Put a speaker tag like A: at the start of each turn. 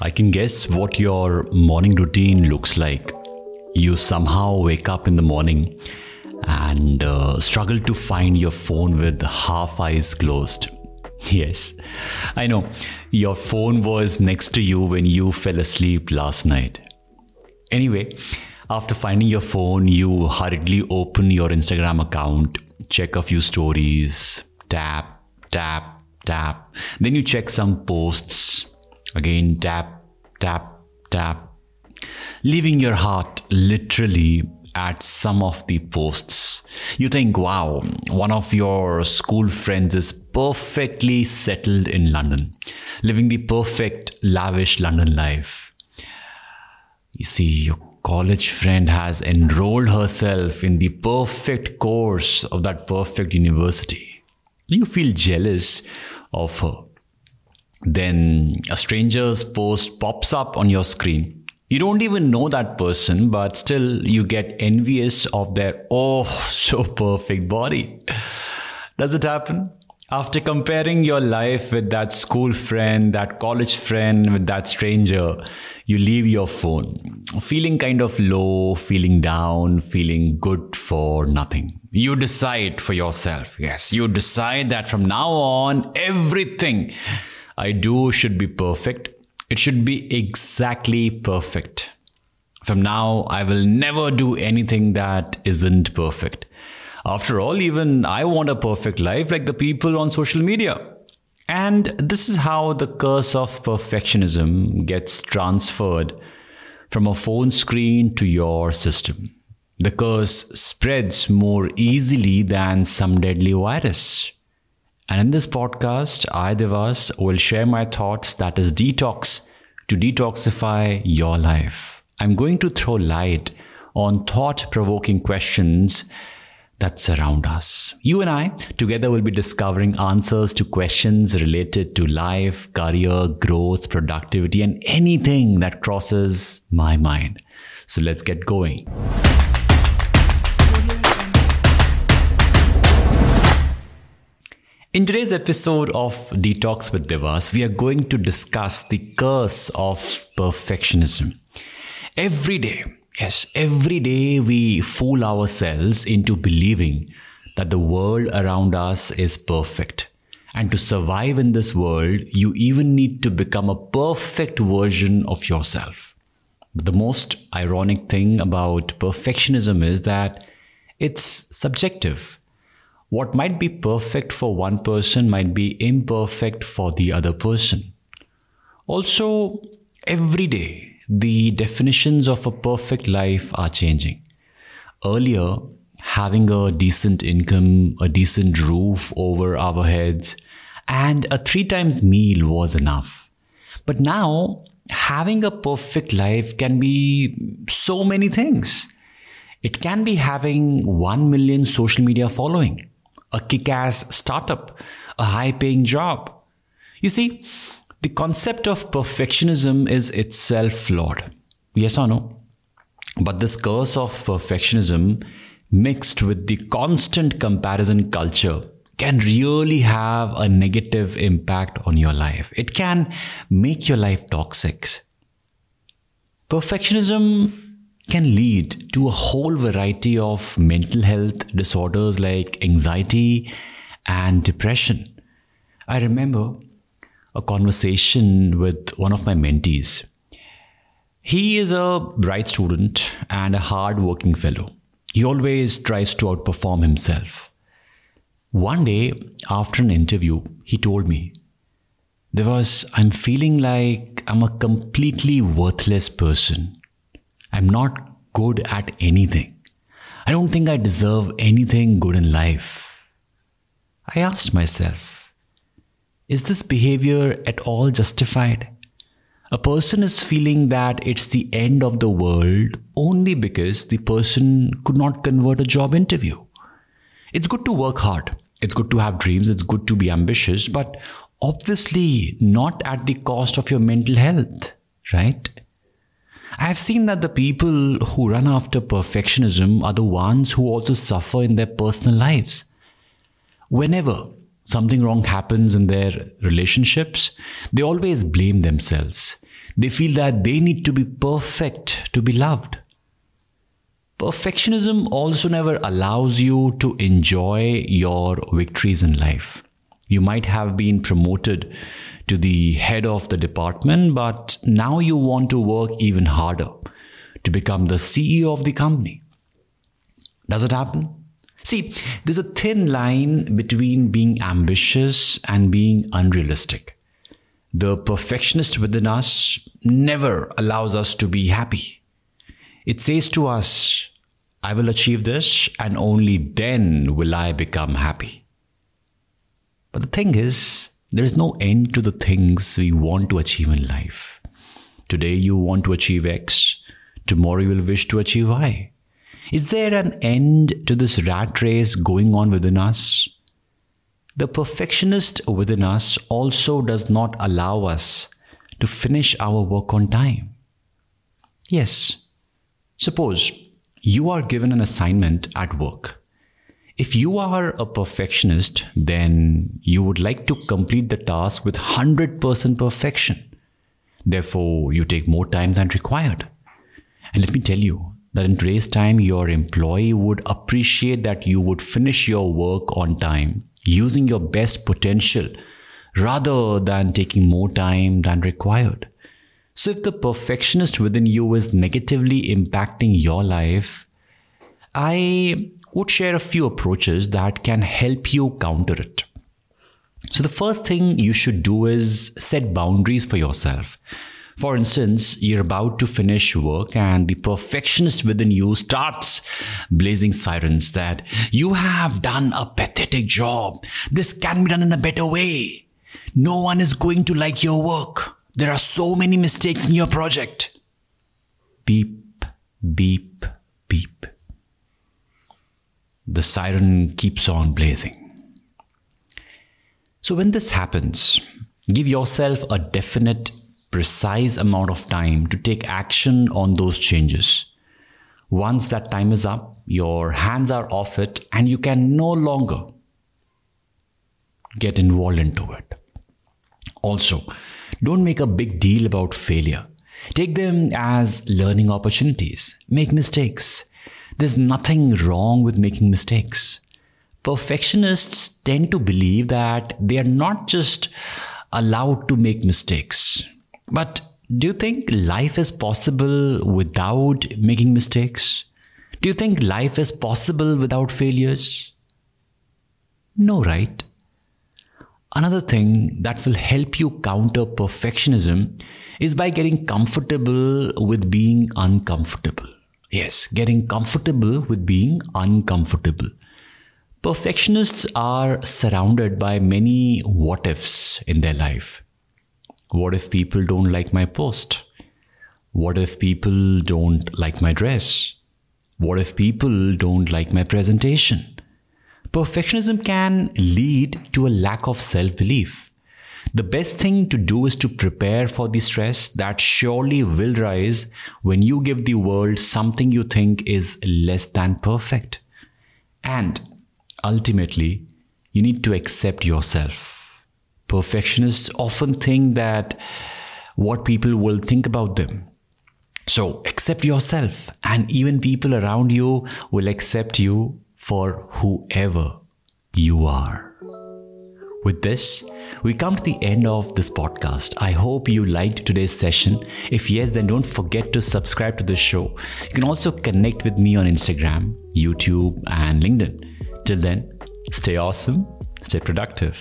A: I can guess what your morning routine looks like. You somehow wake up in the morning and uh, struggle to find your phone with half eyes closed. Yes, I know. Your phone was next to you when you fell asleep last night. Anyway, after finding your phone, you hurriedly open your Instagram account, check a few stories, tap, tap, tap. Then you check some posts. Again, tap, tap, tap. Leaving your heart literally at some of the posts. You think, wow, one of your school friends is perfectly settled in London, living the perfect, lavish London life. You see, your college friend has enrolled herself in the perfect course of that perfect university. You feel jealous of her. Then a stranger's post pops up on your screen. You don't even know that person, but still you get envious of their oh so perfect body. Does it happen? After comparing your life with that school friend, that college friend, with that stranger, you leave your phone feeling kind of low, feeling down, feeling good for nothing. You decide for yourself. Yes, you decide that from now on, everything I do should be perfect. It should be exactly perfect. From now, I will never do anything that isn't perfect. After all, even I want a perfect life like the people on social media. And this is how the curse of perfectionism gets transferred from a phone screen to your system. The curse spreads more easily than some deadly virus. And in this podcast, I, Devas, will share my thoughts that is detox to detoxify your life. I'm going to throw light on thought provoking questions that surround us. You and I together will be discovering answers to questions related to life, career, growth, productivity, and anything that crosses my mind. So let's get going. In today's episode of Detox with Devas, we are going to discuss the curse of perfectionism. Every day, yes, every day we fool ourselves into believing that the world around us is perfect. And to survive in this world, you even need to become a perfect version of yourself. But the most ironic thing about perfectionism is that it's subjective what might be perfect for one person might be imperfect for the other person. Also, every day, the definitions of a perfect life are changing. Earlier, having a decent income, a decent roof over our heads, and a three times meal was enough. But now, having a perfect life can be so many things. It can be having 1 million social media following a kick ass startup, a high paying job. You see, the concept of perfectionism is itself flawed. Yes or no? But this curse of perfectionism mixed with the constant comparison culture can really have a negative impact on your life. It can make your life toxic. Perfectionism can lead to a whole variety of mental health disorders like anxiety and depression. I remember a conversation with one of my mentees. He is a bright student and a hard working fellow. He always tries to outperform himself. One day, after an interview, he told me, Devas, I'm feeling like I'm a completely worthless person. I'm not good at anything. I don't think I deserve anything good in life. I asked myself, is this behavior at all justified? A person is feeling that it's the end of the world only because the person could not convert a job interview. It's good to work hard. It's good to have dreams. It's good to be ambitious, but obviously not at the cost of your mental health, right? I've seen that the people who run after perfectionism are the ones who also suffer in their personal lives. Whenever something wrong happens in their relationships, they always blame themselves. They feel that they need to be perfect to be loved. Perfectionism also never allows you to enjoy your victories in life. You might have been promoted to the head of the department, but now you want to work even harder to become the CEO of the company. Does it happen? See, there's a thin line between being ambitious and being unrealistic. The perfectionist within us never allows us to be happy. It says to us, I will achieve this and only then will I become happy. But the thing is, there is no end to the things we want to achieve in life. Today you want to achieve X, tomorrow you will wish to achieve Y. Is there an end to this rat race going on within us? The perfectionist within us also does not allow us to finish our work on time. Yes, suppose you are given an assignment at work. If you are a perfectionist, then you would like to complete the task with 100% perfection. Therefore, you take more time than required. And let me tell you, that in today's time, your employee would appreciate that you would finish your work on time using your best potential rather than taking more time than required. So, if the perfectionist within you is negatively impacting your life, I would share a few approaches that can help you counter it. So, the first thing you should do is set boundaries for yourself. For instance, you're about to finish work and the perfectionist within you starts blazing sirens that you have done a pathetic job. This can be done in a better way. No one is going to like your work. There are so many mistakes in your project. Beep, beep. The siren keeps on blazing. So, when this happens, give yourself a definite precise amount of time to take action on those changes. Once that time is up, your hands are off it and you can no longer get involved into it. Also, don't make a big deal about failure. Take them as learning opportunities. Make mistakes. There's nothing wrong with making mistakes. Perfectionists tend to believe that they are not just allowed to make mistakes, but do you think life is possible without making mistakes? Do you think life is possible without failures? No, right? Another thing that will help you counter perfectionism is by getting comfortable with being uncomfortable. Yes, getting comfortable with being uncomfortable. Perfectionists are surrounded by many what ifs in their life. What if people don't like my post? What if people don't like my dress? What if people don't like my presentation? Perfectionism can lead to a lack of self belief. The best thing to do is to prepare for the stress that surely will rise when you give the world something you think is less than perfect. And ultimately, you need to accept yourself perfectionists often think that what people will think about them. So accept yourself, and even people around you will accept you for whoever you are. With this, we come to the end of this podcast. I hope you liked today's session. If yes, then don't forget to subscribe to the show. You can also connect with me on Instagram, YouTube, and LinkedIn. Till then, stay awesome, stay productive.